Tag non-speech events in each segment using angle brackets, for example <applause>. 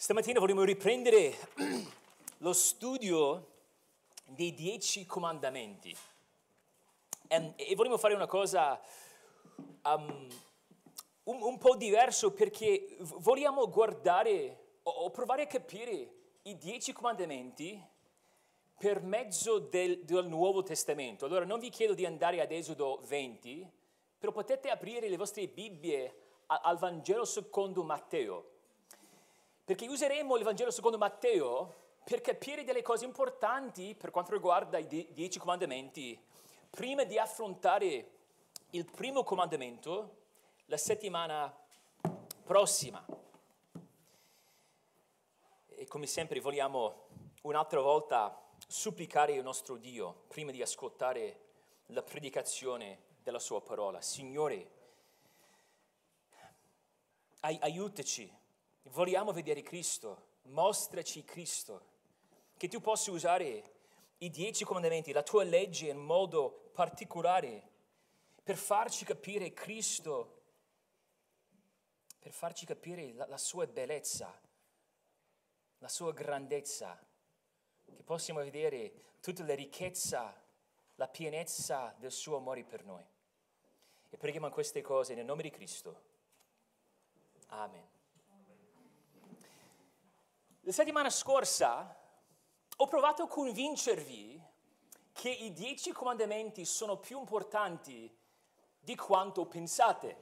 Stamattina vorremmo riprendere <clears throat> lo studio dei dieci comandamenti e, e vorremmo fare una cosa um, un, un, po' diverso perché vogliamo guardare o, o, provare a capire i dieci comandamenti per mezzo del, del Nuovo Testamento. Allora non vi chiedo di andare ad Esodo 20, però potete aprire le vostre Bibbie al Vangelo secondo Matteo perché useremo il Vangelo secondo Matteo per capire delle cose importanti per quanto riguarda i dieci comandamenti, prima di affrontare il primo comandamento la settimana prossima. E come sempre vogliamo un'altra volta supplicare il nostro Dio prima di ascoltare la predicazione della sua parola. Signore, aiutaci vogliamo vedere Cristo, mostraci Cristo, che tu possa usare i dieci comandamenti, la tua legge in modo particolare per farci capire Cristo, per farci capire la, la sua bellezza, la sua grandezza, che possiamo vedere tutta la ricchezza, la pienezza del suo amore per noi. E preghiamo queste cose nel nome di Cristo. Amen. La settimana scorsa ho provato a convincervi che i dieci comandamenti sono più importanti di quanto pensate.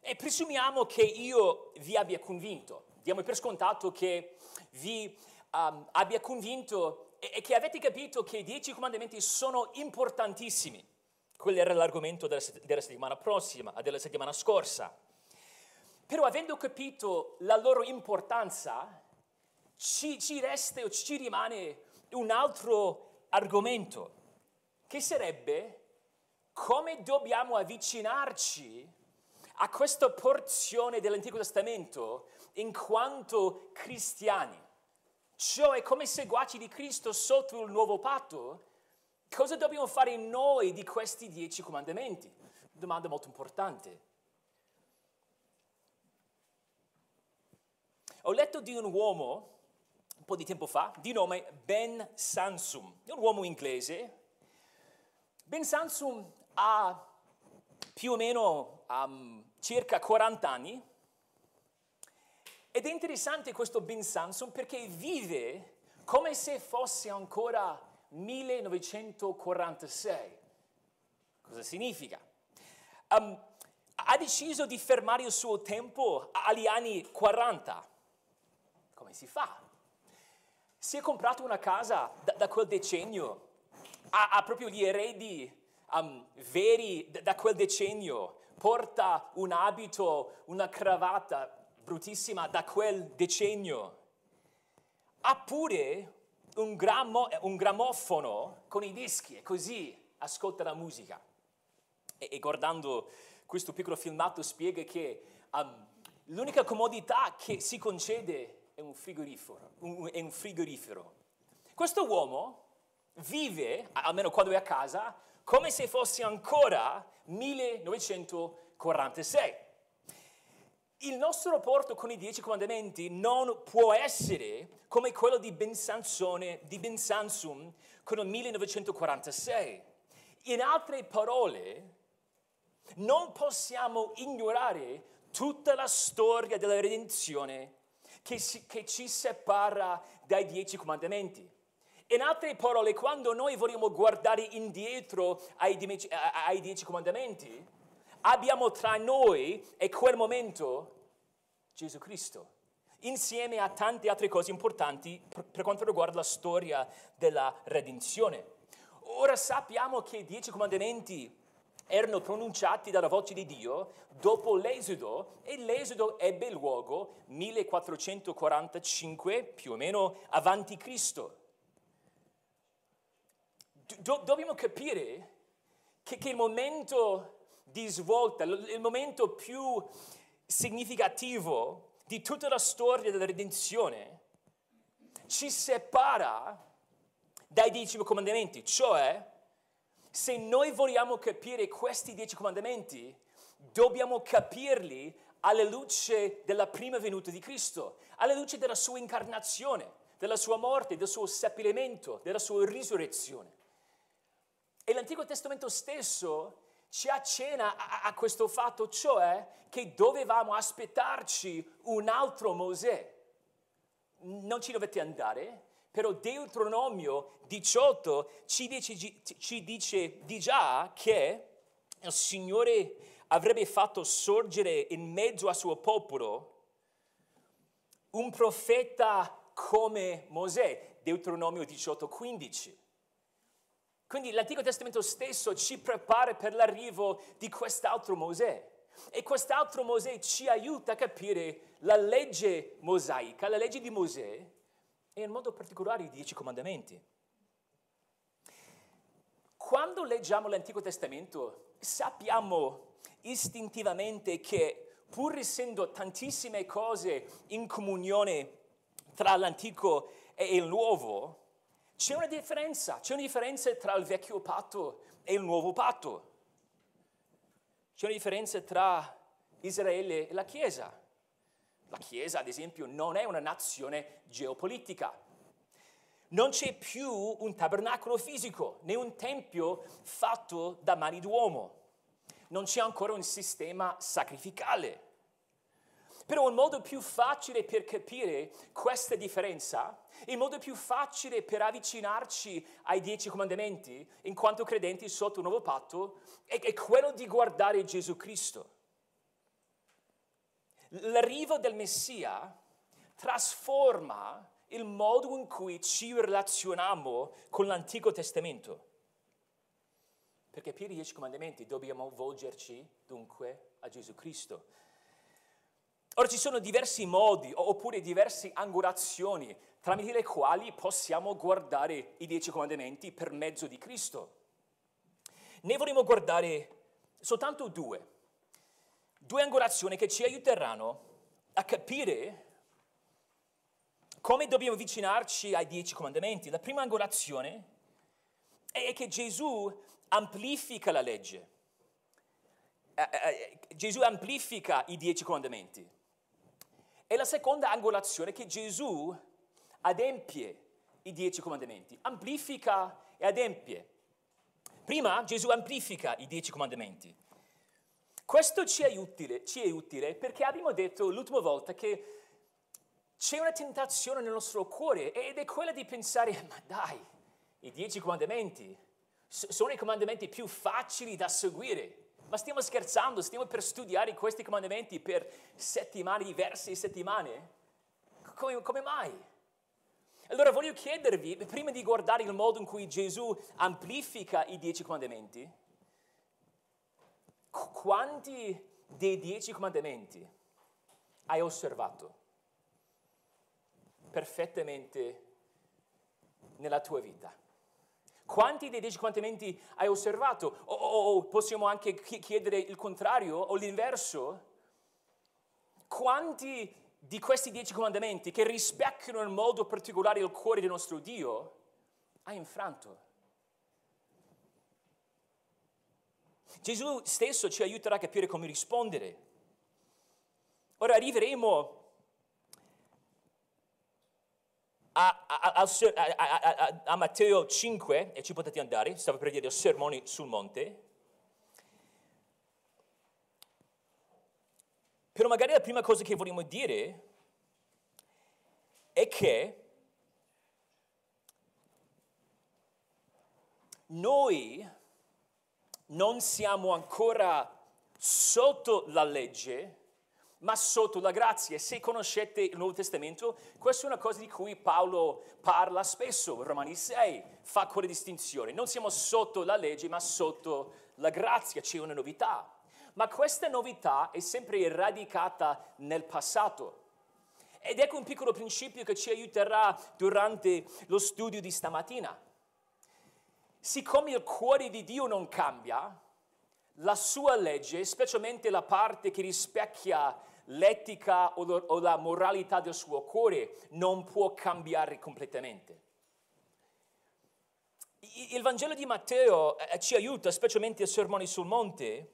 E presumiamo che io vi abbia convinto. Diamo per scontato che vi um, abbia convinto e, e che avete capito che i dieci comandamenti sono importantissimi. Quello era l'argomento della, della settimana prossima, della settimana scorsa. Però avendo capito la loro importanza, ci, ci resta o ci rimane un altro argomento, che sarebbe come dobbiamo avvicinarci a questa porzione dell'Antico Testamento in quanto cristiani, cioè come seguaci di Cristo sotto il nuovo patto, cosa dobbiamo fare noi di questi dieci comandamenti? Domanda molto importante. Ho letto di un uomo un po' di tempo fa di nome Ben Sansum, è un uomo inglese. Ben Sansum ha più o meno um, circa 40 anni ed è interessante questo Ben Sansum perché vive come se fosse ancora 1946. Cosa significa? Um, ha deciso di fermare il suo tempo agli anni 40 come si fa? Si è comprato una casa da, da quel decennio, ha, ha, proprio gli eredi um, veri da, da quel decennio, porta un abito, una cravatta bruttissima da quel decennio, ha pure un, grammo, un grammofono con i dischi e così ascolta la musica. E, e guardando questo piccolo filmato spiega che um, l'unica comodità che si concede è un frigorifero. Un, è un frigorifero. Questo uomo vive, almeno quando è a casa, come se fosse ancora 1946. Il nostro rapporto con i dieci comandamenti non può essere come quello di Ben, Sansone, di ben Sansum con il 1946. In altre parole, non possiamo ignorare tutta la storia della redenzione che, si, che ci separa dai dieci comandamenti. In altre parole, quando noi vogliamo guardare indietro ai, ai dieci comandamenti, abbiamo tra noi e quel momento Gesù Cristo, insieme a tante altre cose importanti per quanto riguarda la storia della redenzione. Ora sappiamo che i dieci comandamenti erano pronunciati dalla voce di Dio dopo l'Esodo e l'Esodo ebbe luogo 1445 più o meno avanti Cristo. Do- dobbiamo capire che, che il momento di svolta, il momento più significativo di tutta la storia della redenzione ci separa dai dieci comandamenti, cioè se noi vogliamo capire questi dieci comandamenti, dobbiamo capirli alla luce della prima venuta di Cristo, alla luce della sua incarnazione, della sua morte, del suo seppellimento, della sua risurrezione. E l'Antico Testamento stesso ci accenna a, a questo fatto, cioè che dovevamo aspettarci un altro Mosè. Non ci dovete andare, però Deuteronomio 18 ci dice, ci dice di già che il Signore avrebbe fatto sorgere in mezzo al suo popolo un profeta come Mosè, Deuteronomio 18, 15. Quindi l'Antico Testamento stesso ci prepara per l'arrivo di quest'altro Mosè. E quest'altro Mosè ci aiuta a capire la legge mosaica, la legge di Mosè, e in modo particolare i dieci comandamenti. Quando leggiamo l'Antico Testamento sappiamo istintivamente che pur essendo tantissime cose in comunione tra l'Antico e il Nuovo, c'è una differenza, c'è una differenza tra il vecchio patto e il nuovo patto. C'è una differenza tra Israele e la Chiesa. La Chiesa, ad esempio, non è una nazione geopolitica. Non c'è più un tabernacolo fisico, né un tempio fatto da mani d'uomo. Non c'è ancora un sistema sacrificale. Però un modo più facile per capire questa differenza, il modo più facile per avvicinarci ai dieci comandamenti, in quanto credenti sotto il nuovo patto, è quello di guardare Gesù Cristo. L'arrivo del Messia trasforma il modo in cui ci relazioniamo con l'Antico Testamento. Per capire i dieci comandamenti dobbiamo volgerci dunque a Gesù Cristo. Ora ci sono diversi modi oppure diverse angolazioni tramite le quali possiamo guardare i dieci comandamenti per mezzo di Cristo. Ne vorremmo guardare soltanto due, due angolazioni che ci aiuteranno a capire come dobbiamo avvicinarci ai dieci comandamenti. La prima angolazione è che Gesù amplifica la legge. Eh, eh, eh Gesù amplifica i dieci comandamenti. E la seconda angolazione è che Gesù adempie i dieci comandamenti, amplifica e adempie. Prima Gesù amplifica i dieci comandamenti. Questo ci è utile, ci è utile perché abbiamo detto l'ultima volta che c'è una tentazione nel nostro cuore ed è quella di pensare, <laughs> ma dai, i dieci comandamenti sono i comandamenti più facili da seguire. Ma stiamo scherzando, stiamo per studiare questi comandamenti per settimane, diverse settimane? Come, come mai? Allora voglio chiedervi, prima di guardare il modo in cui Gesù amplifica i dieci comandamenti, quanti dei dieci comandamenti hai osservato perfettamente nella tua vita? Quanti dei dieci comandamenti hai osservato? O, o, o possiamo anche chiedere il contrario o l'inverso? Quanti di questi dieci comandamenti che rispecchiano in modo particolare il cuore del nostro Dio hai infranto? Gesù stesso ci aiuterà a capire come rispondere. Ora arriveremo a, a, a, a, Matteo 5, e ci potete andare, stavo per dire sermoni sul monte, però magari la prima cosa che vogliamo dire è che noi non siamo ancora sotto la legge, ma sotto la grazia. Se conoscete il Nuovo Testamento, questa è una cosa di cui Paolo parla spesso, Romani 6 fa quella distinzione. Non siamo sotto la legge, ma sotto la grazia, c'è una novità. Ma questa novità è sempre radicata nel passato. Ed ecco un piccolo principio che ci aiuterà durante lo studio di stamattina. Siccome il cuore di Dio non cambia, la sua legge, specialmente la parte che rispecchia l'etica o, la moralità del suo cuore non può cambiare completamente. Il Vangelo di Matteo eh, ci aiuta, specialmente il Sermone sul Monte,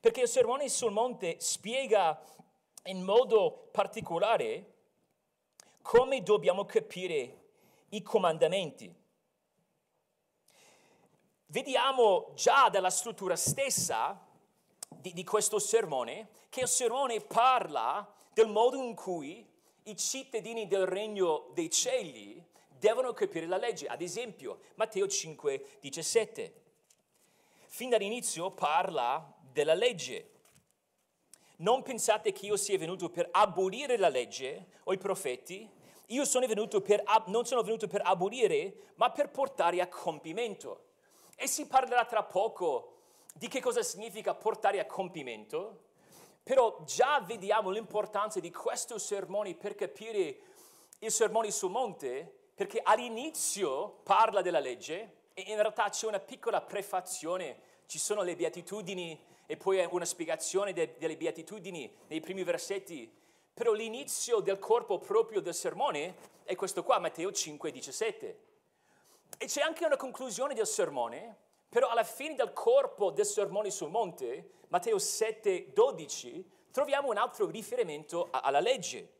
perché il Sermone sul Monte spiega in modo particolare come dobbiamo capire i comandamenti. Vediamo già dalla struttura stessa di, di questo sermone che il sermone parla del modo in cui i cittadini del regno dei cieli devono capire la legge. Ad esempio, Matteo 5, 17. Fin dall'inizio parla della legge. Non pensate che io sia venuto per abolire la legge o i profeti. Io sono per, non sono venuto per abolire, ma per portare a compimento. E si parlerà tra poco di che cosa significa portare a compimento, però già vediamo l'importanza di questo sermone per capire il sermone sul monte, perché all'inizio parla della legge e in realtà c'è una piccola prefazione, ci sono le beatitudini e poi una spiegazione de, delle beatitudini nei primi versetti, però l'inizio del corpo proprio del sermone è questo qua, Matteo 5, 17. E c'è anche una conclusione del sermone, però alla fine del corpo del sermone sul monte, Matteo 7, 12, troviamo un altro riferimento alla legge.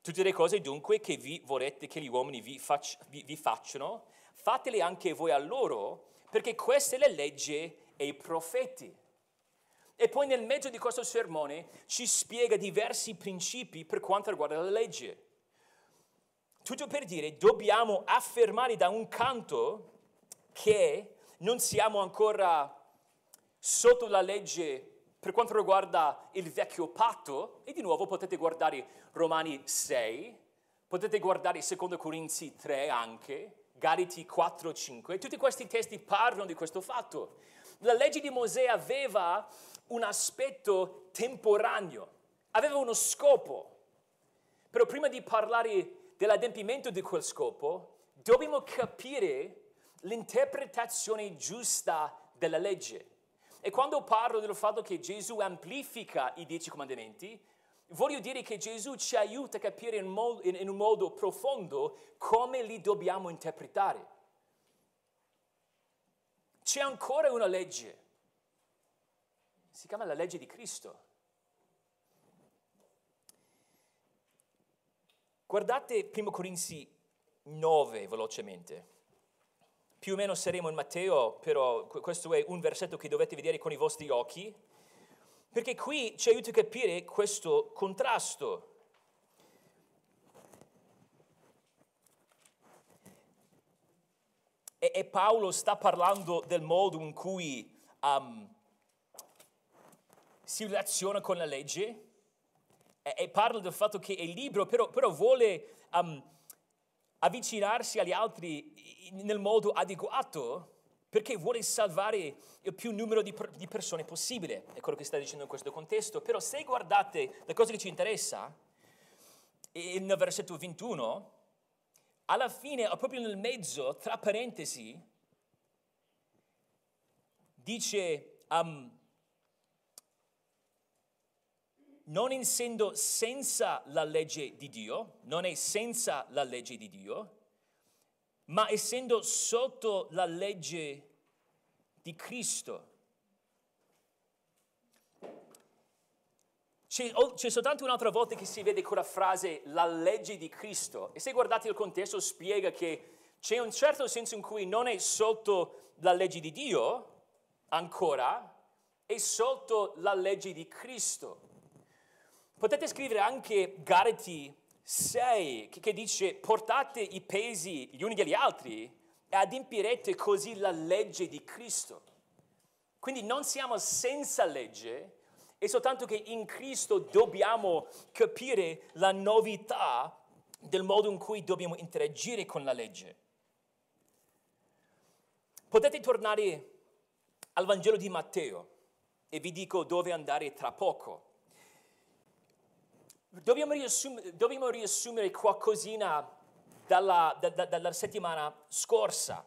Tutte le cose dunque che vi vorrete che gli uomini vi, faccia, vi, vi facciano, fatele anche voi a loro, perché questa è la legge e i profeti. E poi nel mezzo di questo sermone ci spiega diversi principi per quanto riguarda la legge. Tutto per dire, dobbiamo affermare da un canto che non siamo ancora sotto la legge per quanto riguarda il vecchio patto, e di nuovo potete guardare Romani 6, potete guardare 2 Corinzi 3 anche, Galati 4, 5, tutti questi testi parlano di questo fatto. La legge di Mosè aveva un aspetto temporaneo, aveva uno scopo. Però prima di parlare dell'adempimento di quel scopo, dobbiamo capire l'interpretazione giusta della legge. E quando parlo del fatto che Gesù amplifica i dieci comandamenti, voglio dire che Gesù ci aiuta a capire in, modo, in, in un modo profondo come li dobbiamo interpretare. C'è ancora una legge, si chiama la legge di Cristo. Guardate 1 Corinzi 9 velocemente. Più o meno saremo in Matteo, però questo è un versetto che dovete vedere con i vostri occhi, perché qui ci aiuta a capire questo contrasto. E, e Paolo sta parlando del modo in cui um, si relaziona con la legge e, parla del fatto che è libero, però, però vuole um, avvicinarsi agli altri nel modo adeguato perché vuole salvare il più numero di, di, persone possibile, è quello che sta dicendo in questo contesto. Però se guardate la cosa che ci interessa, nel versetto 21, alla fine, proprio nel mezzo, tra parentesi, dice, um, non essendo senza la legge di Dio, non è senza la legge di Dio, ma essendo sotto la legge di Cristo. C'è, c'è, soltanto un'altra volta che si vede quella frase, la legge di Cristo. E se guardate il contesto spiega che c'è un certo senso in cui non è sotto la legge di Dio ancora, è sotto la legge di Cristo. Potete scrivere anche Galati 6 che, dice portate i pesi gli uni degli altri e adempirete così la legge di Cristo. Quindi non siamo senza legge, è soltanto che in Cristo dobbiamo capire la novità del modo in cui dobbiamo interagire con la legge. Potete tornare al Vangelo di Matteo e vi dico dove andare tra poco. Dobbiamo riassumere, dobbiamo riassumere qualcosina dalla, da, da, dalla settimana scorsa.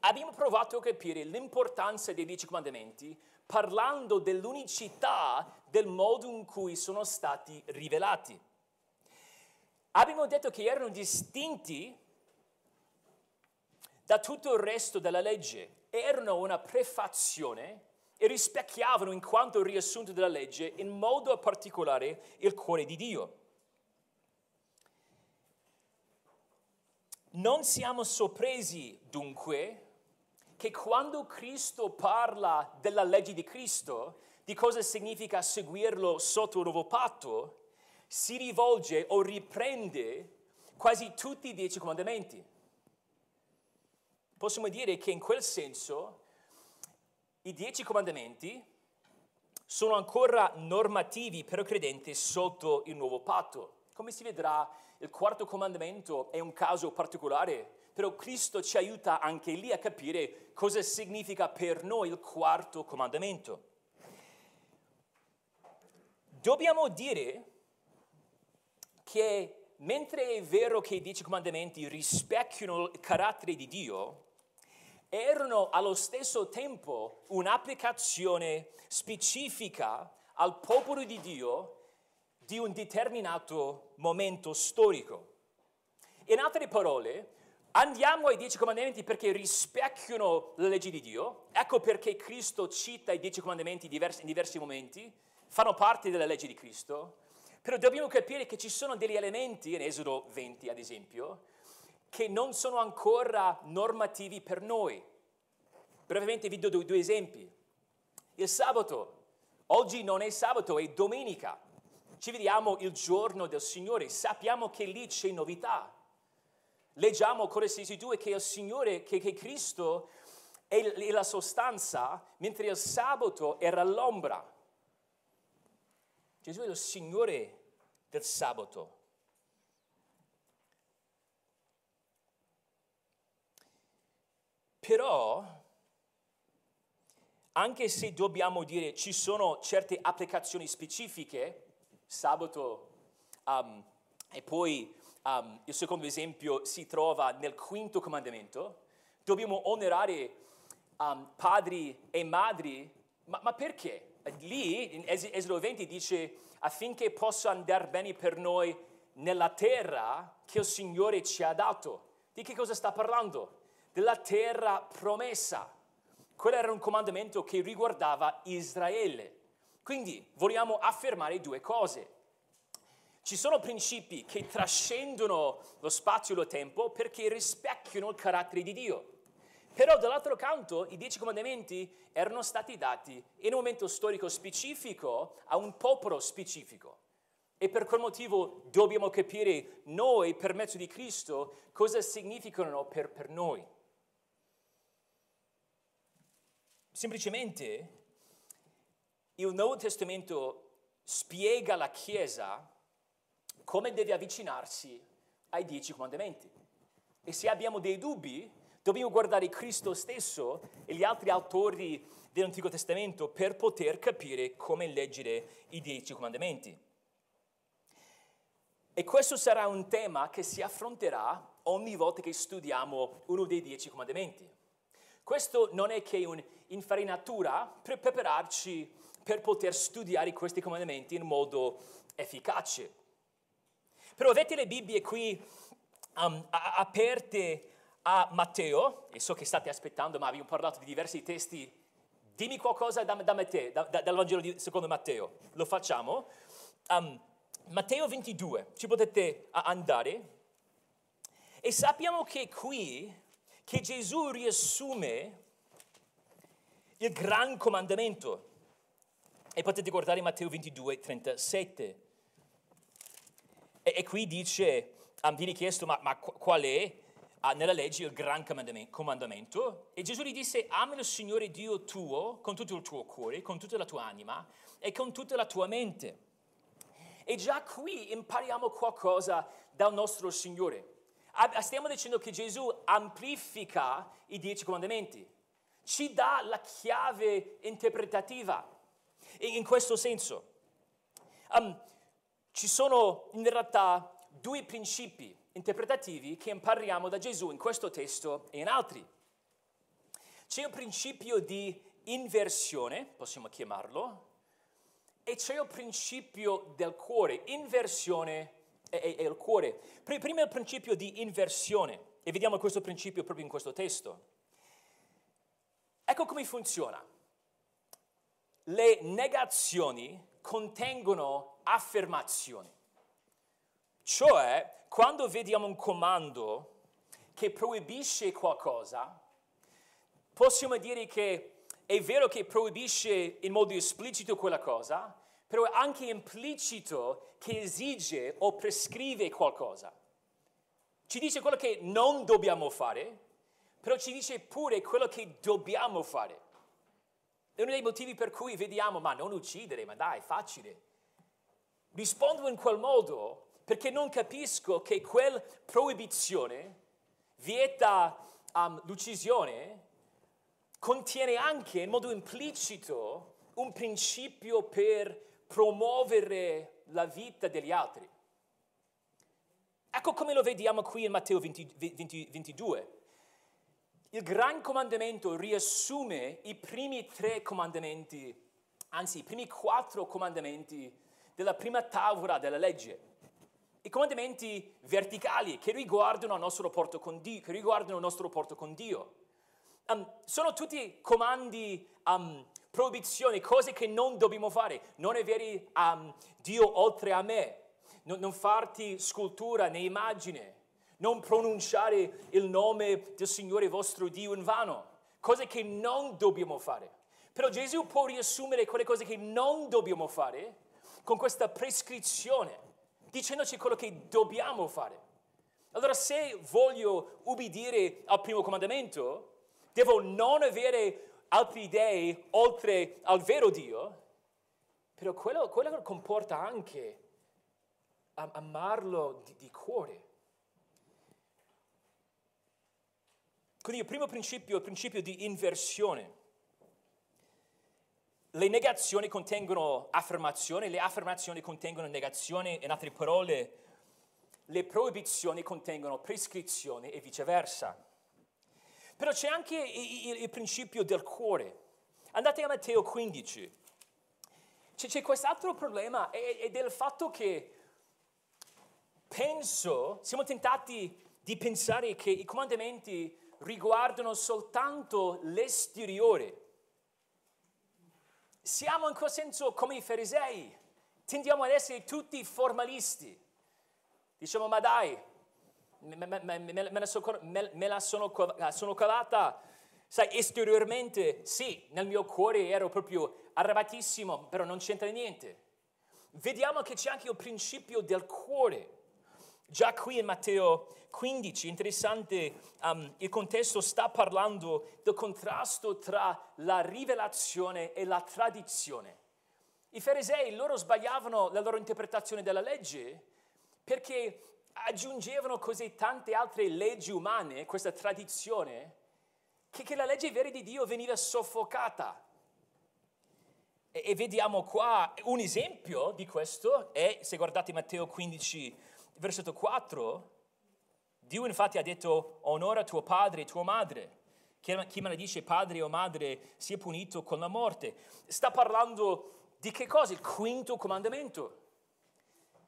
Abbiamo provato a capire l'importanza dei dieci comandamenti parlando dell'unicità del modo in cui sono stati rivelati. Abbiamo detto che erano distinti da tutto il resto della legge, erano una prefazione e rispecchiavano in quanto riassunto della legge in modo particolare il cuore di Dio. Non siamo sorpresi dunque che quando Cristo parla della legge di Cristo, di cosa significa seguirlo sotto il nuovo patto, si rivolge o riprende quasi tutti i dieci comandamenti. Possiamo dire che in quel senso i dieci comandamenti sono ancora normativi per il credente sotto il nuovo patto. Come si vedrà, il quarto comandamento è un caso particolare, però Cristo ci aiuta anche lì a capire cosa significa per noi il quarto comandamento. Dobbiamo dire che mentre è vero che i dieci comandamenti rispecchiano il carattere di Dio, erano allo stesso tempo un'applicazione specifica al popolo di Dio di un determinato momento storico. In altre parole, andiamo ai dieci comandamenti perché rispecchiano la legge di Dio, ecco perché Cristo cita i dieci comandamenti in diversi momenti, fanno parte della legge di Cristo, però dobbiamo capire che ci sono degli elementi, in Esodo 20 ad esempio, che non sono ancora normativi per noi. Brevemente vi do due, due esempi. Il sabato. Oggi non è sabato, è domenica. Ci vediamo il giorno del Signore, sappiamo che lì c'è novità. Leggiamo Colossesi 2 che il Signore, che, che Cristo è la sostanza, mentre il sabato era l'ombra. Gesù è il Signore del sabato. Però, anche se dobbiamo dire ci sono certe applicazioni specifiche, sabato. Um, e poi um, il secondo esempio si trova nel quinto comandamento. Dobbiamo onorare um, padri e madri, ma, ma, perché? Lì in Esodo 20 dice affinché possa andare bene per noi nella terra che il Signore ci ha dato. Di che cosa sta parlando? Della terra promessa. Quello era un comandamento che riguardava Israele. Quindi vogliamo affermare due cose. Ci sono principi che trascendono lo spazio e lo tempo perché rispecchiano il carattere di Dio. Però dall'altro canto i dieci comandamenti erano stati dati in un momento storico specifico a un popolo specifico. E per quel motivo dobbiamo capire noi, per mezzo di Cristo, cosa significano per, per noi. Semplicemente il Nuovo Testamento spiega alla Chiesa come deve avvicinarsi ai dieci comandamenti. E se abbiamo dei dubbi, dobbiamo guardare Cristo stesso e gli altri autori dell'Antico Testamento per poter capire come leggere i dieci comandamenti. E questo sarà un tema che si affronterà ogni volta che studiamo uno dei dieci comandamenti. Questo non è che un'infarinatura per prepararci per poter studiare questi comandamenti in modo efficace. Però avete le Bibbie qui um, aperte a Matteo, e so che state aspettando, ma abbiamo parlato di diversi testi. Dimmi qualcosa da, da Matteo, da, da, dal Vangelo di, secondo Matteo. Lo facciamo. Um, Matteo 22, ci potete andare. E sappiamo che qui, che Gesù riassume il gran comandamento. E potete guardare Matteo 22, 37. E, e qui dice, um, viene chiesto, ma, ma qual è uh, nella legge il gran comandamento? E Gesù gli disse, ama il Signore Dio tuo con tutto il tuo cuore, con tutta la tua anima e con tutta la tua mente. E già qui impariamo qualcosa dal nostro Signore. Stiamo dicendo che Gesù amplifica i dieci comandamenti, ci dà la chiave interpretativa in questo senso. Um, ci sono in realtà due principi interpretativi che impariamo da Gesù in questo testo e in altri. C'è un principio di inversione, possiamo chiamarlo, e c'è un principio del cuore. Inversione è, è, è il cuore. Prima il principio di inversione, e vediamo questo principio proprio in questo testo. Ecco come funziona. le negazioni contengono affermazioni. Cioè, quando vediamo un comando che proibisce qualcosa, possiamo dire che è vero che proibisce in modo esplicito quella cosa, però è anche implicito che esige o prescrive qualcosa. Ci dice quello che non dobbiamo fare, però ci dice pure quello che dobbiamo fare. È uno dei motivi per cui vediamo, ma non uccidere, ma dai, facile. Rispondo in quel modo perché non capisco che quella proibizione vieta um, l'uccisione contiene anche in modo implicito un principio per promuovere la vita degli altri. Ecco come lo vediamo qui in Matteo 20, 20, 22. Il gran comandamento riassume i primi tre comandamenti, anzi i primi quattro comandamenti della prima tavola della legge. I comandamenti verticali che riguardano il nostro rapporto con Dio. Il nostro rapporto con Dio. Um, sono tutti comandi um, proibizioni, cose che non dobbiamo fare. Non avere um, Dio oltre a me, non, non farti scultura né immagine, non pronunciare il nome del Signore vostro Dio in vano, cose che non dobbiamo fare. Però Gesù può riassumere quelle cose che non dobbiamo fare con questa prescrizione, dicendoci quello che dobbiamo fare. Allora se voglio ubbidire al primo comandamento, devo non avere altre idee oltre al vero Dio, però quello, quello comporta anche amarlo di, di cuore. Quindi il primo principio è il principio di inversione. Le negazioni contengono affermazioni, le affermazioni contengono negazioni, in altre parole, le proibizioni contengono prescrizioni e viceversa. Però c'è anche il, il, principio del cuore. Andate a Matteo 15. C'è, c'è quest'altro problema ed è il fatto che penso, siamo tentati di pensare che i comandamenti riguardano soltanto l'esteriore. Siamo in quel senso come i farisei, tendiamo ad essere tutti formalisti. Diciamo, ma dai, me, me, me, me la, me la sono, sono cavata, sai, esteriormente, sì, nel mio cuore ero proprio arrabbiatissimo, però non c'entra niente. Vediamo che c'è anche il principio del cuore. Già qui in Matteo 15, interessante, um, il contesto sta parlando del contrasto tra la rivelazione e la tradizione. I farisei, loro sbagliavano la loro interpretazione della legge perché aggiungevano così tante altre leggi umane, questa tradizione, che, che la legge vera di Dio veniva soffocata. E, e, vediamo qua un esempio di questo, è, se guardate Matteo 15, versetto 4, Dio infatti ha detto onora tuo padre e tua madre. Chi maledice padre o madre sia punito con la morte. Sta parlando di che cosa? Il quinto comandamento.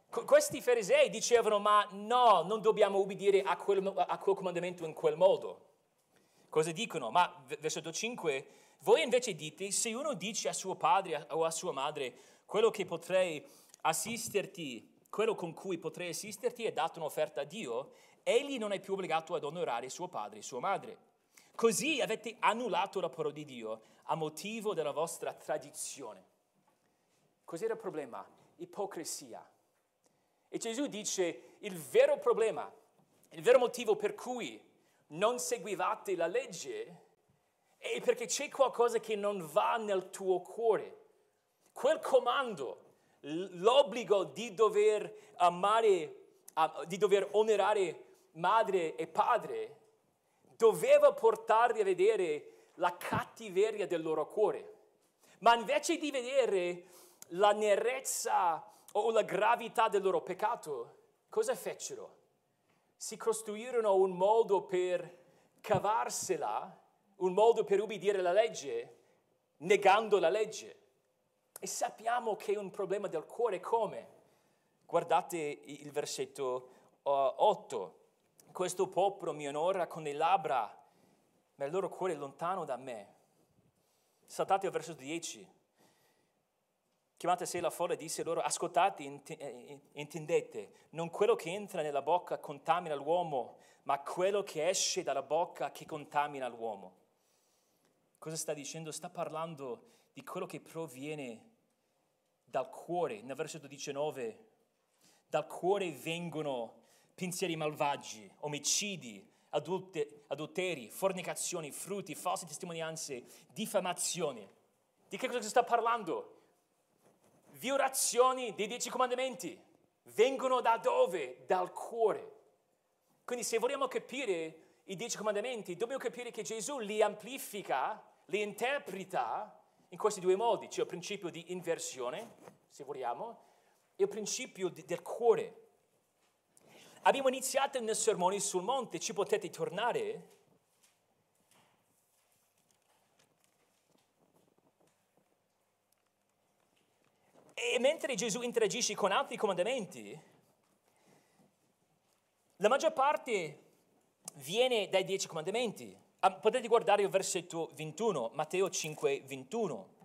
Questi farisei dicevano, ma no, non dobbiamo ubbidire a quel, a quel comandamento in quel modo. Cosa dicono? Ma, versetto 5, voi invece dite, se uno dice a suo padre o a sua madre, quello che potrei assisterti, quello con cui potrei assisterti è dato un'offerta a Dio, egli non è più obbligato ad onorare suo padre e sua madre. Così avete annullato la parola di Dio a motivo della vostra tradizione. Cos'era il problema? Ipocrisia. E Gesù dice il vero problema, il vero motivo per cui non seguivate la legge è perché c'è qualcosa che non va nel tuo cuore. Quel comando, l'obbligo di dover amare, di dover onorare madre e padre, doveva portarli a vedere la cattiveria del loro cuore. Ma invece di vedere la nerezza o la gravità del loro peccato, cosa fecero? Si costruirono un modo per cavarsela, un modo per ubbidire la legge, negando la legge. E sappiamo che è un problema del cuore come? Guardate il versetto uh, 8. Questo popolo mi onora con le labbra, ma il loro cuore è lontano da me. Saltate al versetto 10. chiamata sé la folla, disse loro, ascoltate, eh, intendete, non quello che entra nella bocca contamina l'uomo, ma quello che esce dalla bocca che contamina l'uomo. Cosa sta dicendo? Sta parlando di quello che proviene dal cuore. Nel versetto 19, dal cuore vengono pensieri malvagi, omicidi, adulte, adulteri, fornicazioni, frutti, false testimonianze, diffamazioni. Di che cosa si sta parlando? violazioni dei dieci comandamenti vengono da dove? Dal cuore. Quindi se vogliamo capire i dieci comandamenti, dobbiamo capire che Gesù li amplifica, li interpreta in questi due modi. C'è il principio di inversione, se vogliamo, e il principio di, del cuore. Abbiamo iniziato nel sermone sul monte, ci potete tornare E mentre Gesù interagisce con altri comandamenti, la maggior parte viene dai dieci comandamenti. Ah, potete guardare il versetto 21, Matteo 5, 21.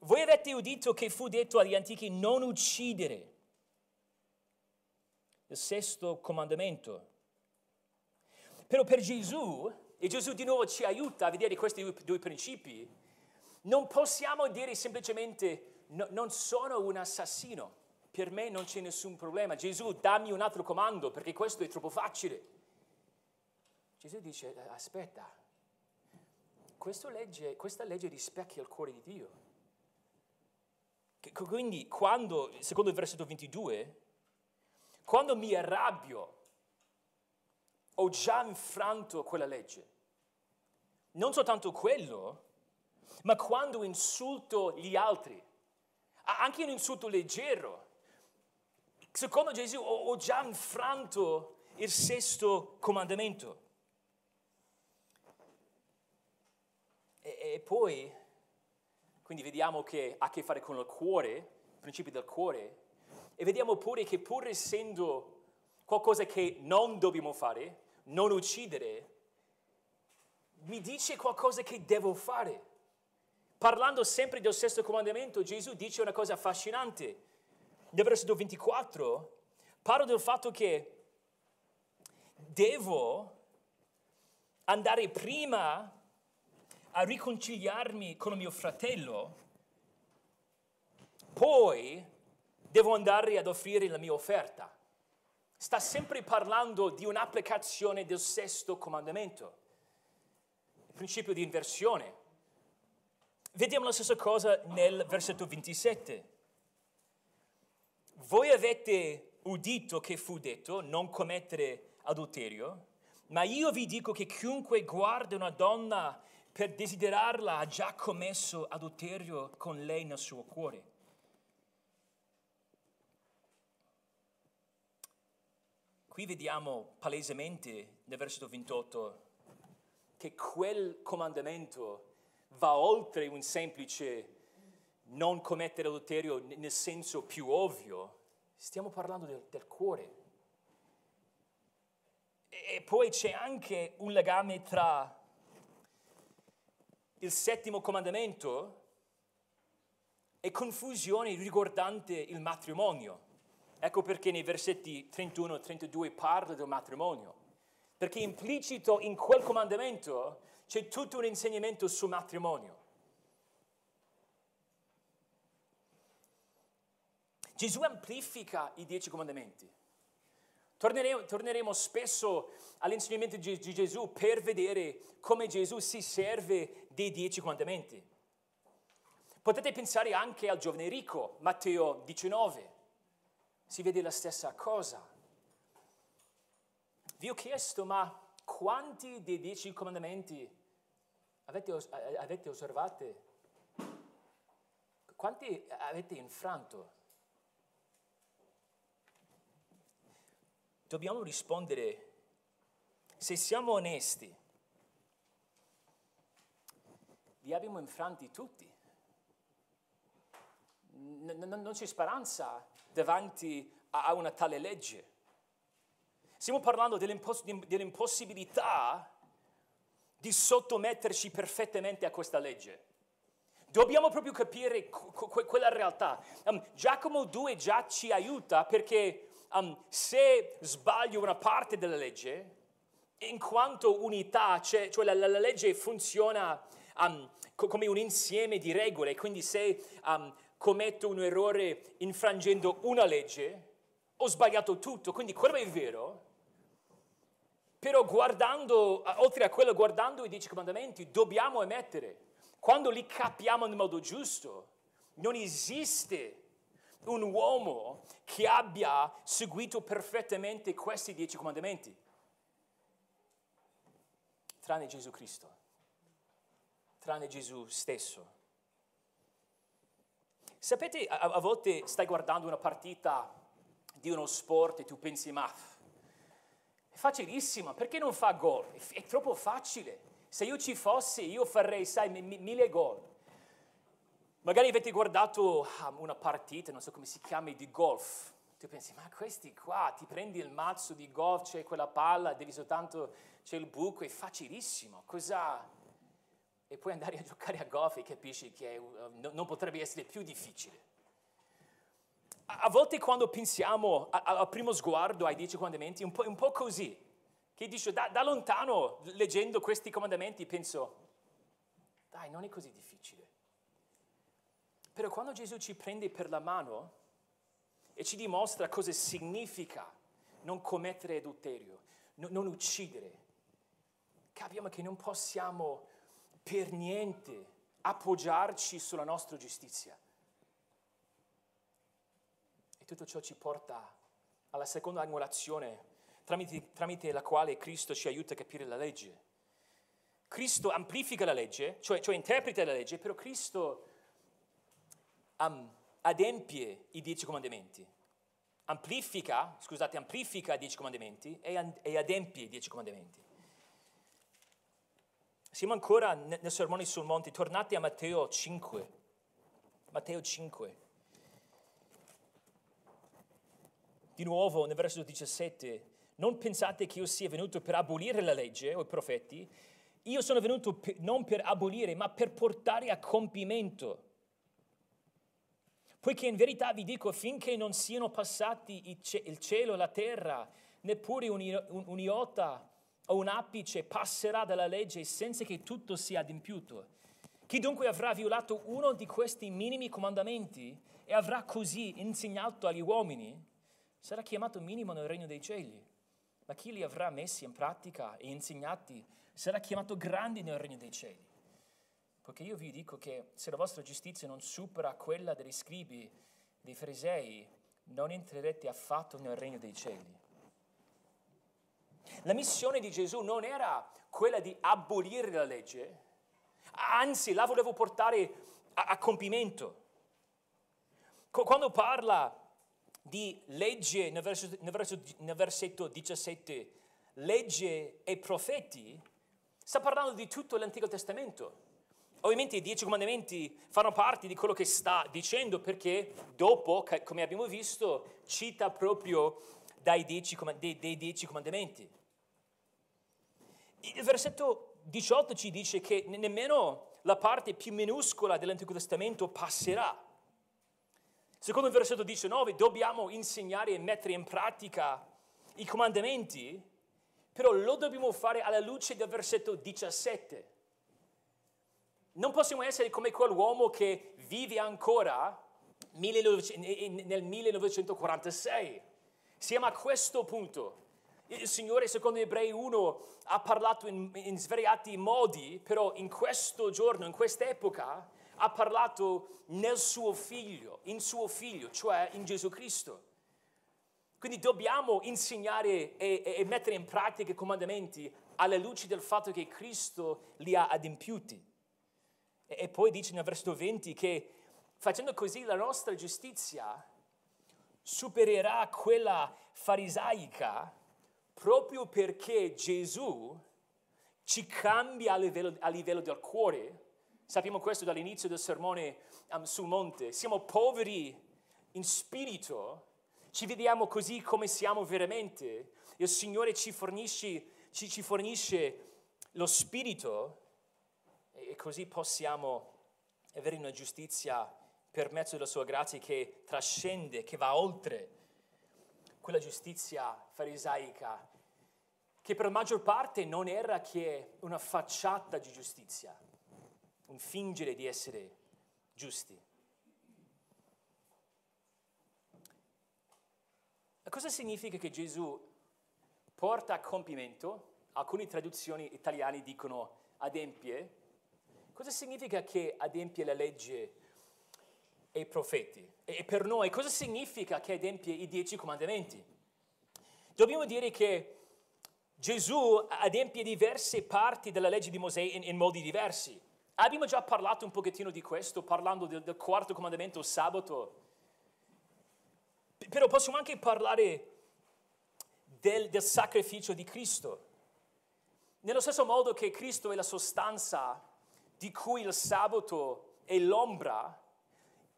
Voi avete udito che fu detto agli antichi non uccidere. Il sesto comandamento. Però per Gesù, e Gesù di nuovo ci aiuta a vedere questi due, principi, non possiamo dire semplicemente no, non sono un assassino, per me non c'è nessun problema. Gesù, dammi un altro comando perché questo è troppo facile. Gesù dice, aspetta, legge, questa legge rispecchia il cuore di Dio. Quindi quando, secondo il versetto 22, quando mi arrabbio, ho già infranto quella legge. Non soltanto quello, ma quando insulto gli altri, anche un insulto leggero, secondo Gesù ho, già infranto il sesto comandamento. E, e poi, quindi vediamo che ha a che fare con il cuore, i principi del cuore, e vediamo pure che pur essendo qualcosa che non dobbiamo fare, non uccidere, mi dice qualcosa che devo fare. Parlando sempre del sesto comandamento, Gesù dice una cosa affascinante. Nel versetto 24 parla del fatto che devo andare prima a riconciliarmi con mio fratello, poi devo andare ad offrire la mia offerta. Sta sempre parlando di un'applicazione del sesto comandamento, il principio di inversione. Vediamo la stessa cosa nel versetto 27. Voi avete udito che fu detto non commettere adulterio, ma io vi dico che chiunque guarda una donna per desiderarla ha già commesso adulterio con lei nel suo cuore. Qui vediamo palesemente nel versetto 28 che quel comandamento va oltre un semplice non commettere adulterio nel senso più ovvio, stiamo parlando del, del cuore. E, e poi c'è anche un legame tra il settimo comandamento e confusione riguardante il matrimonio. Ecco perché nei versetti 31 e 32 parla del matrimonio, perché implicito in quel comandamento c'è tutto un insegnamento sul matrimonio. Gesù amplifica i dieci comandamenti. Torneremo, torneremo spesso all'insegnamento di Gesù per vedere come Gesù si serve dei dieci comandamenti. Potete pensare anche al giovane ricco, Matteo 19. Si vede la stessa cosa. Vi ho chiesto, ma quanti dei dieci comandamenti avete, avete osservate? Quanti avete infranto? Dobbiamo rispondere, se siamo onesti, li abbiamo infranti tutti. non c'è speranza davanti a una tale legge. Stiamo parlando dell'impossibilità di sottometterci perfettamente a questa legge. Dobbiamo proprio capire quella realtà. Um, Giacomo 2 già ci aiuta perché um, se sbaglio una parte della legge, in quanto unità, cioè, cioè la, la, legge funziona um, co- come un insieme di regole, quindi se um, commetto un errore infrangendo una legge, ho sbagliato tutto, quindi quello è vero. Però guardando, oltre a quello, guardando i dieci comandamenti, dobbiamo ammettere, quando li capiamo nel modo giusto, non esiste un uomo che abbia seguito perfettamente questi dieci comandamenti, tranne Gesù Cristo, tranne Gesù stesso. Sapete, a, a volte stai guardando una partita di uno sport e tu pensi, ma è facilissima, perché non fa gol? È, è troppo facile. Se io ci fossi, io farei, sai, mille gol. Magari avete guardato ah, una partita, non so come si chiama, di golf. Tu pensi, ma questi qua, ti prendi il mazzo di golf, c'è quella palla, devi soltanto, c'è il buco, è facilissimo. Cosa... E puoi andare a giocare a golf e capisci che uh, non potrebbe essere più difficile. A, volte quando pensiamo al primo sguardo ai dieci comandamenti, un un po così, che dice da, da lontano, leggendo questi comandamenti, penso, dai, non è così difficile. Però quando Gesù ci prende per la mano e ci dimostra cosa significa non commettere adulterio, no, non uccidere, capiamo che non possiamo per niente appoggiarci sulla nostra giustizia. E tutto ciò ci porta alla seconda angolazione tramite, tramite la quale Cristo ci aiuta a capire la legge. Cristo amplifica la legge, cioè, cioè interpreta la legge, però Cristo adempie i dieci comandamenti, amplifica, scusate, amplifica i dieci comandamenti e, e adempie i dieci comandamenti. Siamo ancora nel sermone sul monte, tornate a Matteo 5. Matteo 5. Di nuovo nel verso 17, non pensate che io sia venuto per abolire la legge o i profeti, io sono venuto per, non per abolire, ma per portare a compimento Poiché in verità vi dico, finché non siano passati il cielo e la terra, neppure un iota o un apice passerà dalla legge senza che tutto sia adempiuto. Chi dunque avrà violato uno di questi minimi comandamenti e avrà così insegnato agli uomini, sarà chiamato minimo nel regno dei cieli. Ma chi li avrà messi in pratica e insegnati sarà chiamato grande nel regno dei cieli. Perché io vi dico che se la vostra giustizia non supera quella degli scribi, dei farisei, non entrerete affatto nel regno dei cieli. La missione di Gesù non era quella di abolire la legge, anzi la volevo portare a, a compimento. Quando parla di legge nel, verso, nel, verso, nel versetto 17, legge e profeti, sta parlando di tutto l'Antico Testamento. Ovviamente i dieci comandamenti fanno parte di quello che sta dicendo perché dopo, come abbiamo visto, cita proprio dai dieci, dei, dei dieci comandamenti. Il versetto 18 ci dice che nemmeno la parte più minuscola dell'Antico Testamento passerà. Secondo il versetto 19 dobbiamo insegnare e mettere in pratica i comandamenti, però lo dobbiamo fare alla luce del versetto 17 non possiamo essere come quell'uomo che vive ancora nel 1946. Siamo a questo punto. Il Signore, secondo Ebrei 1, ha parlato in, in svariati modi, però in questo giorno, in quest'epoca, ha parlato nel suo figlio, in suo figlio, cioè in Gesù Cristo. Quindi dobbiamo insegnare e, e mettere in pratica i comandamenti alla luce del fatto che Cristo li ha adempiuti. E poi dice nel versetto 20 che facendo così la nostra giustizia supererà quella farisaica proprio perché Gesù ci cambia a livello, a livello del cuore. Sappiamo questo dall'inizio del sermone um, sul monte. Siamo poveri in spirito, ci vediamo così come siamo veramente. Il Signore ci fornisce, ci, ci fornisce lo spirito e così possiamo avere una giustizia per mezzo della sua grazia che trascende, che va oltre quella giustizia farisaica, che per la maggior parte non era che una facciata di giustizia, un fingere di essere giusti. Cosa significa che Gesù porta a compimento, alcune traduzioni italiane dicono adempie, cosa significa che adempie la legge e i profeti? E per noi cosa significa che adempie i dieci comandamenti? Dobbiamo dire che Gesù adempie diverse parti della legge di Mosè in, in modi diversi. Abbiamo già parlato un pochettino di questo, parlando del, del quarto comandamento, sabato. Però possiamo anche parlare del, del sacrificio di Cristo. Nello stesso modo che Cristo è la sostanza di cui il sabato è l'ombra,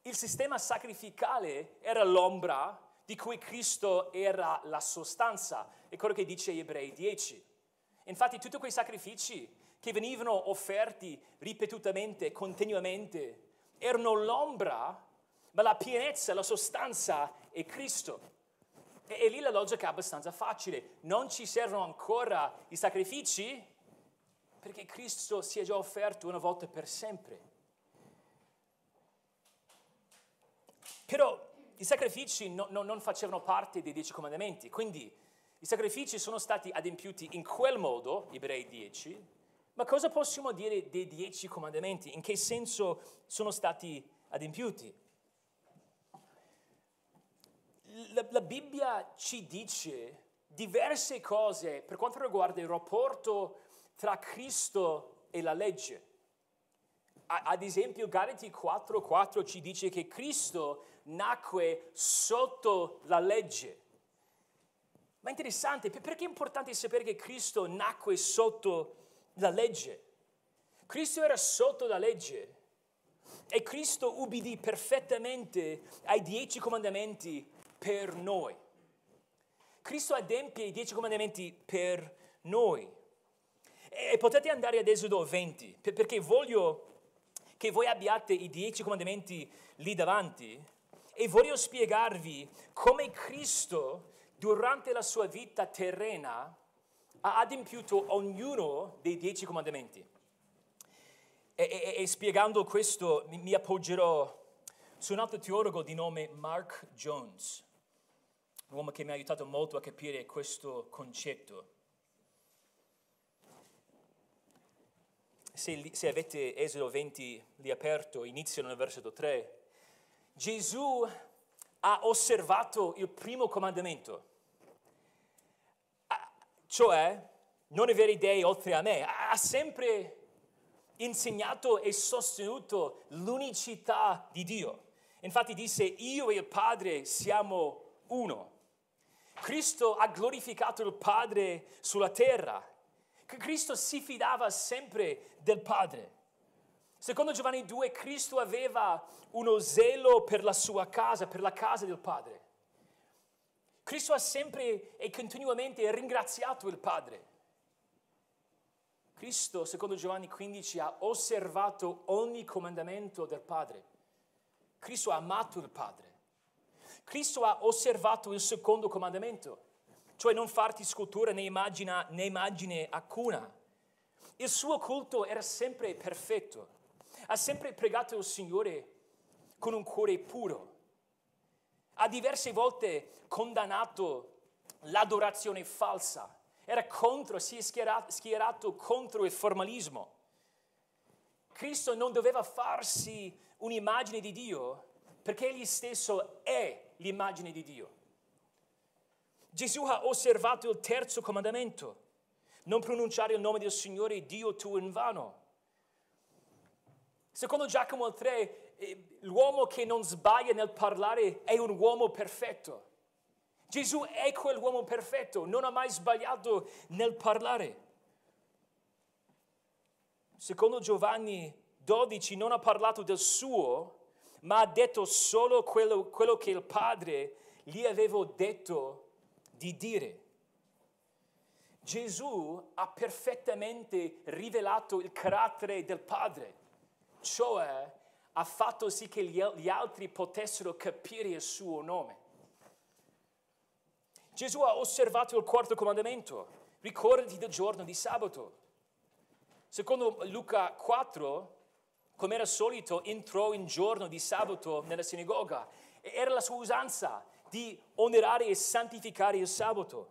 il sistema sacrificale era l'ombra di cui Cristo era la sostanza. È quello che dice Ebrei 10. Infatti tutti quei sacrifici che venivano offerti ripetutamente, continuamente, erano l'ombra, ma la pienezza, la sostanza è Cristo. E, e lì la logica è abbastanza facile. Non ci servono ancora i sacrifici perché Cristo si è già offerto una volta per sempre. Però i sacrifici no, no, non facevano parte dei dieci comandamenti, quindi i sacrifici sono stati adempiuti in quel modo, Ebrei 10, ma cosa possiamo dire dei dieci comandamenti? In che senso sono stati adempiuti? La, la Bibbia ci dice diverse cose per quanto riguarda il rapporto tra Cristo e la legge. Ad esempio, Galati 4:4 ci dice che Cristo nacque sotto la legge. Ma è interessante, perché è importante sapere che Cristo nacque sotto la legge? Cristo era sotto la legge e Cristo ubbidì perfettamente ai dieci comandamenti per noi. Cristo adempie i dieci comandamenti per noi. E potete andare ad Esodo 20, perché voglio che voi abbiate i dieci comandamenti lì davanti e voglio spiegarvi come Cristo durante la sua vita terrena ha adempiuto ognuno dei dieci comandamenti. E, e, e spiegando questo mi, mi appoggerò su un altro teologo di nome Mark Jones, un uomo che mi ha aiutato molto a capire questo concetto. Se, se avete Esodo 20 lì aperto, iniziano nel versetto 3, Gesù ha osservato il primo comandamento, cioè non avere dei oltre a me. Ha sempre insegnato e sostenuto l'unicità di Dio. Infatti disse, io e il Padre siamo uno. Cristo ha glorificato il Padre sulla terra. Cristo si fidava sempre del Padre. Secondo Giovanni 2, Cristo aveva uno zelo per la sua casa, per la casa del Padre. Cristo ha sempre e continuamente ringraziato il Padre. Cristo, secondo Giovanni 15, ha osservato ogni comandamento del Padre. Cristo ha amato il Padre. Cristo ha osservato il secondo comandamento, cioè non farti scultura né immagine, né immagine alcuna. Il suo culto era sempre perfetto ha sempre pregato il Signore con un cuore puro. Ha diverse volte condannato l'adorazione falsa. Era contro, si è schierato, schierato contro il formalismo. Cristo non doveva farsi un'immagine di Dio perché egli stesso è l'immagine di Dio. Gesù ha osservato il terzo comandamento, non pronunciare il nome del Signore Dio tuo in vano. Secondo Giacomo 3, eh, l'uomo che non sbaglia nel parlare è un uomo perfetto. Gesù è quell'uomo perfetto, non ha mai sbagliato nel parlare. Secondo Giovanni 12 non ha parlato del suo, ma ha detto solo quello, quello che il Padre gli aveva detto di dire. Gesù ha perfettamente rivelato il carattere del Padre cioè ha fatto sì che gli, altri potessero capire il suo nome. Gesù ha osservato il quarto comandamento, ricordati del giorno di sabato. Secondo Luca 4, come era solito, entrò in giorno di sabato nella sinagoga era la sua usanza di onorare e santificare il sabato.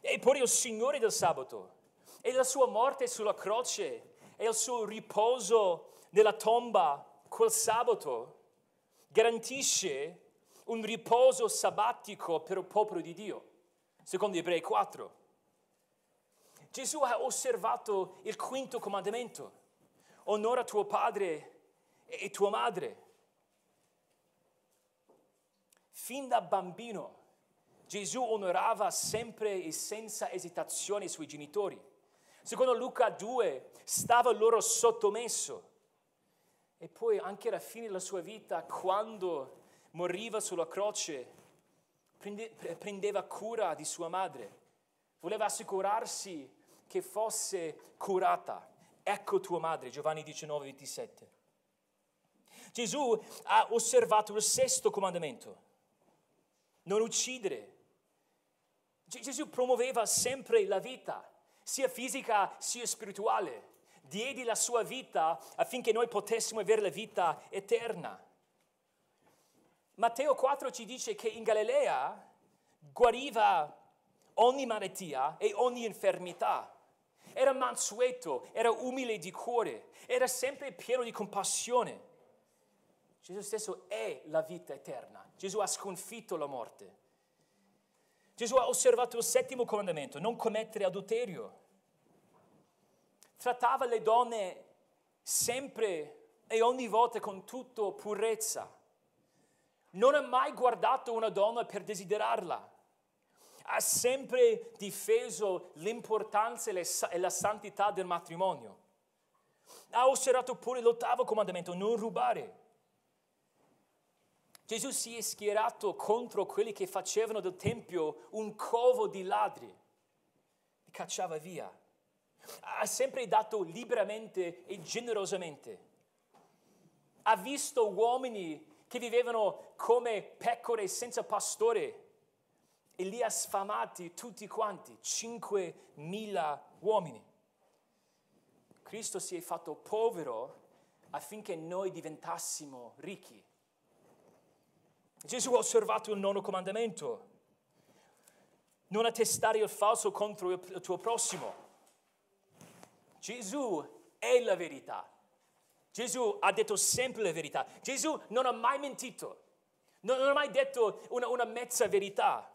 E poi il Signore del sabato e la sua morte sulla croce e il suo riposo nella tomba quel sabato garantisce un riposo sabbatico per il popolo di Dio, secondo Ebrei 4. Gesù ha osservato il quinto comandamento, onora tuo padre e tua madre. Fin da bambino Gesù onorava sempre e senza esitazione i suoi genitori. Secondo Luca 2 stava loro sottomesso. E poi anche alla fine della sua vita, quando moriva sulla croce, prendeva cura di sua madre. Voleva assicurarsi che fosse curata. Ecco tua madre, Giovanni 19, 27. Gesù ha osservato il sesto comandamento, non uccidere. Gesù promuoveva sempre la vita, sia fisica sia spirituale. Diedi la sua vita affinché noi potessimo avere la vita eterna. Matteo 4 ci dice che in Galilea guariva ogni malattia e ogni infermità. Era mansueto, era umile di cuore, era sempre pieno di compassione. Gesù stesso è la vita eterna. Gesù ha sconfitto la morte. Gesù ha osservato il settimo comandamento, non commettere adulterio. Trattava le donne sempre e ogni volta con tutta purezza. Non ha mai guardato una donna per desiderarla ha sempre difeso l'importanza e la santità del matrimonio. Ha osservato pure l'ottavo comandamento, non rubare. Gesù si è schierato contro quelli che facevano del Tempio un covo di ladri, li cacciava via. Ha sempre dato liberamente e generosamente. Ha visto uomini che vivevano come pecore senza pastore e li ha sfamati tutti quanti, 5.000 uomini. Cristo si è fatto povero affinché noi diventassimo ricchi. Gesù ha osservato il nono comandamento, non attestare il falso contro il tuo prossimo. Gesù è la verità. Gesù ha detto sempre la verità. Gesù non ha mai mentito, non, ha mai detto una, una mezza verità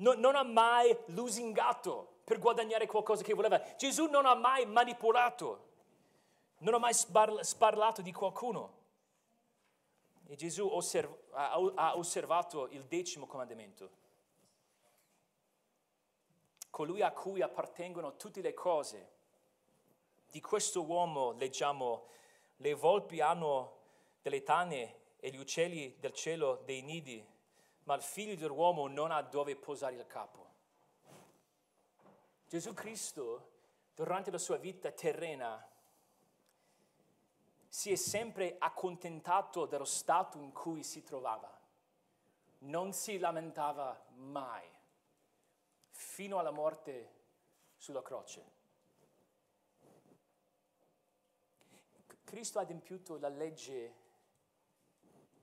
non, non ha mai lusingato per guadagnare qualcosa che voleva. Gesù non ha mai manipolato, non ha mai sparla, sparlato di qualcuno. E Gesù osserv- ha, osservato il decimo comandamento. Colui a cui appartengono tutte le cose. Di questo uomo leggiamo, le volpi hanno delle tane e gli uccelli del cielo dei nidi, ma il figlio dell'uomo non ha dove posare il capo. Gesù Cristo, durante la sua vita terrena, si è sempre accontentato dello stato in cui si trovava. Non si lamentava mai, fino alla morte sulla croce. Cristo ha adempiuto la legge,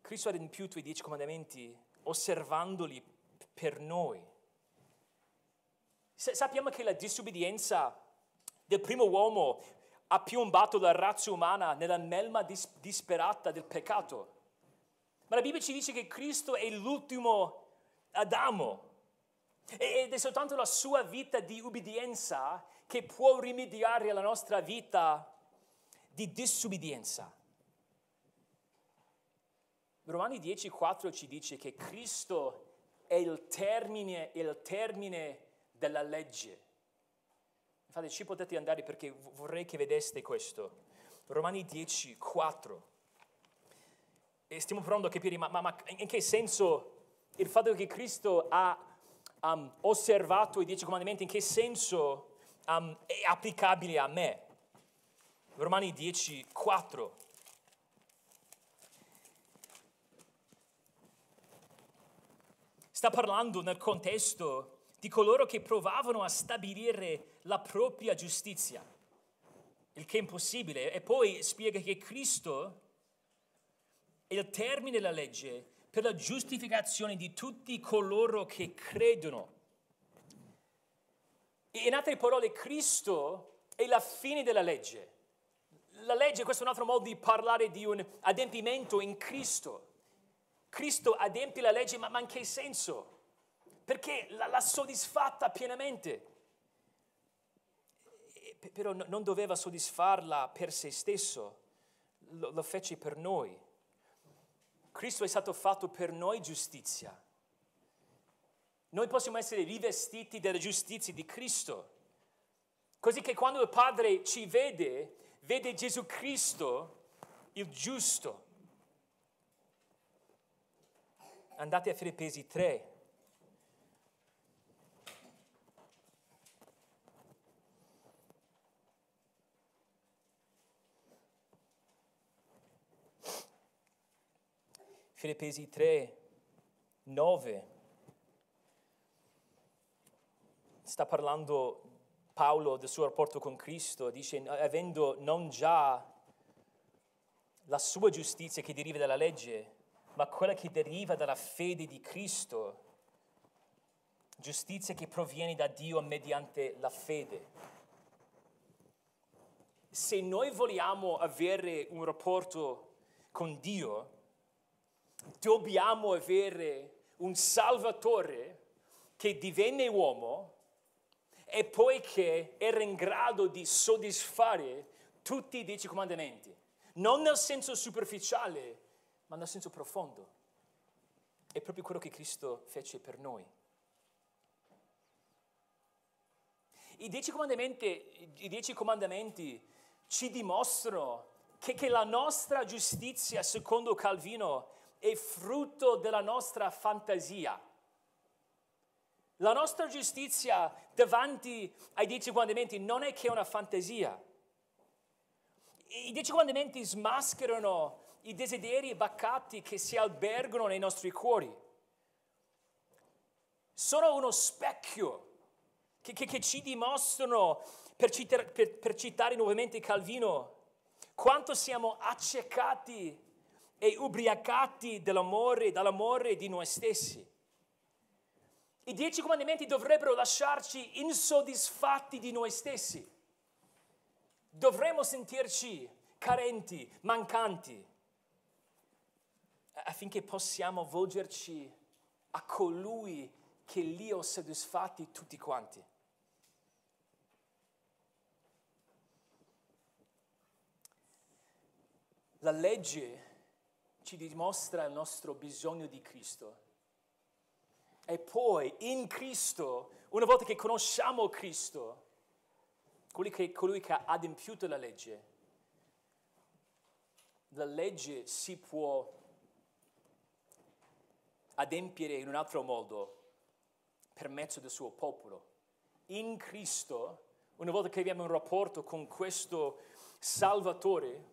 Cristo ha adempiuto i dieci comandamenti osservandoli per noi. Sappiamo che la disobbedienza del primo uomo ha piombato la razza umana nella melma dis- disperata del peccato. Ma la Bibbia ci dice che Cristo è l'ultimo Adamo ed è soltanto la sua vita di ubbidienza che può rimediare alla nostra vita di disobbedienza. Romani 10,4 ci dice che Cristo è il termine, il termine della legge. Infatti ci potete andare perché vorrei che vedeste questo. Romani 10, 4. E stiamo provando a capire, ma, ma, ma in che senso il fatto che Cristo ha um, osservato i dieci comandamenti, in che senso um, è applicabile a me? Romani 10, 4. Sta parlando nel contesto di coloro che provavano a stabilire la propria giustizia, il che è impossibile. E poi spiega che Cristo è il termine della legge per la giustificazione di tutti coloro che credono. In altre parole, Cristo è la fine della legge. La legge, questo è un altro modo di parlare di un adempimento in Cristo. Cristo adempie la legge, ma, ma in che senso? Perché l'ha soddisfatta pienamente. Però non doveva soddisfarla per se stesso, lo, lo fece per noi. Cristo è stato fatto per noi giustizia. Noi possiamo essere rivestiti della giustizia di Cristo. Così che quando il Padre ci vede, vede Gesù Cristo, il giusto. Andate a Filippesi 3. Filippesi 3, 9. Sta parlando Paolo del suo rapporto con Cristo, dice, avendo non già la sua giustizia che deriva dalla legge, ma quella che deriva dalla fede di Cristo, giustizia che proviene da Dio mediante la fede. Se noi vogliamo avere un rapporto con Dio, dobbiamo avere un Salvatore che divenne uomo e poi che era in grado di soddisfare tutti i dieci comandamenti, non nel senso superficiale, ma nel senso profondo. È proprio quello che Cristo fece per noi. I dieci comandamenti, i dieci comandamenti ci dimostrano che, che la nostra giustizia, secondo Calvino, è frutto della nostra fantasia. La nostra giustizia davanti ai dieci comandamenti non è che una fantasia. I dieci comandamenti smascherano i desideri baccati che si albergano nei nostri cuori. Sono uno specchio che, che, che ci dimostrano, per, citar, per, per citare nuovamente Calvino, quanto siamo accecati e ubriacati dall'amore, dall'amore di noi stessi. I dieci comandamenti dovrebbero lasciarci insoddisfatti di noi stessi. Dovremmo sentirci carenti, mancanti, affinché possiamo volgerci a colui che li ha soddisfatti tutti quanti. La legge ci dimostra il nostro bisogno di Cristo. E poi in Cristo, una volta che conosciamo Cristo, colui che, colui che ha adempiuto la legge, la legge si può adempiere in un altro modo per mezzo del suo popolo. In Cristo, una volta che abbiamo un rapporto con questo Salvatore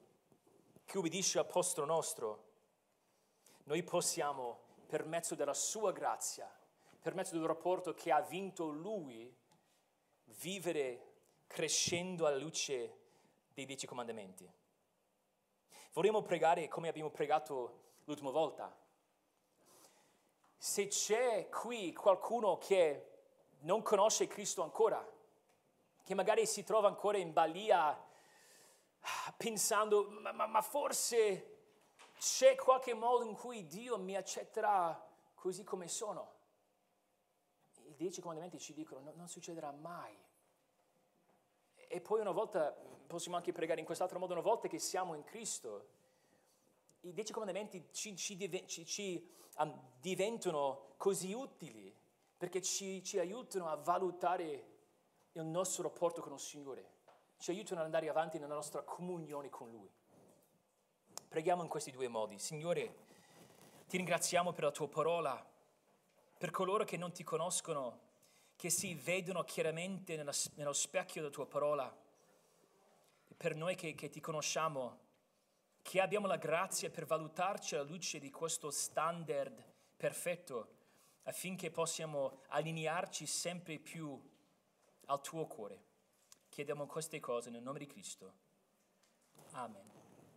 che ubbidisce al posto nostro, noi possiamo, per mezzo della sua grazia, per mezzo del rapporto che ha vinto lui, vivere crescendo alla luce dei dieci comandamenti. Vorremmo pregare come abbiamo pregato l'ultima volta. Se c'è qui qualcuno che non conosce Cristo ancora, che magari si trova ancora in balia ah, pensando, ma, ma, ma forse c'è qualche modo in cui Dio mi accetterà così come sono. I dieci comandamenti ci dicono no, non succederà mai. E poi una volta, possiamo anche pregare in quest'altro modo, una volta che siamo in Cristo, i dieci comandamenti ci, ci, ci, ci um, diventano così utili perché ci aiutano a valutare il nostro rapporto con il Signore, ci aiutano ad andare avanti nella nostra comunione con Lui. Preghiamo in questi due modi. Signore, ti ringraziamo per la tua parola, per coloro che non ti conoscono, che si vedono chiaramente nella, nello specchio della tua parola, per noi che, che ti conosciamo, che abbiamo la grazia per valutarci alla luce di questo standard perfetto affinché possiamo allinearci sempre più al tuo cuore. Chiediamo queste cose nel nome di Cristo. Amen.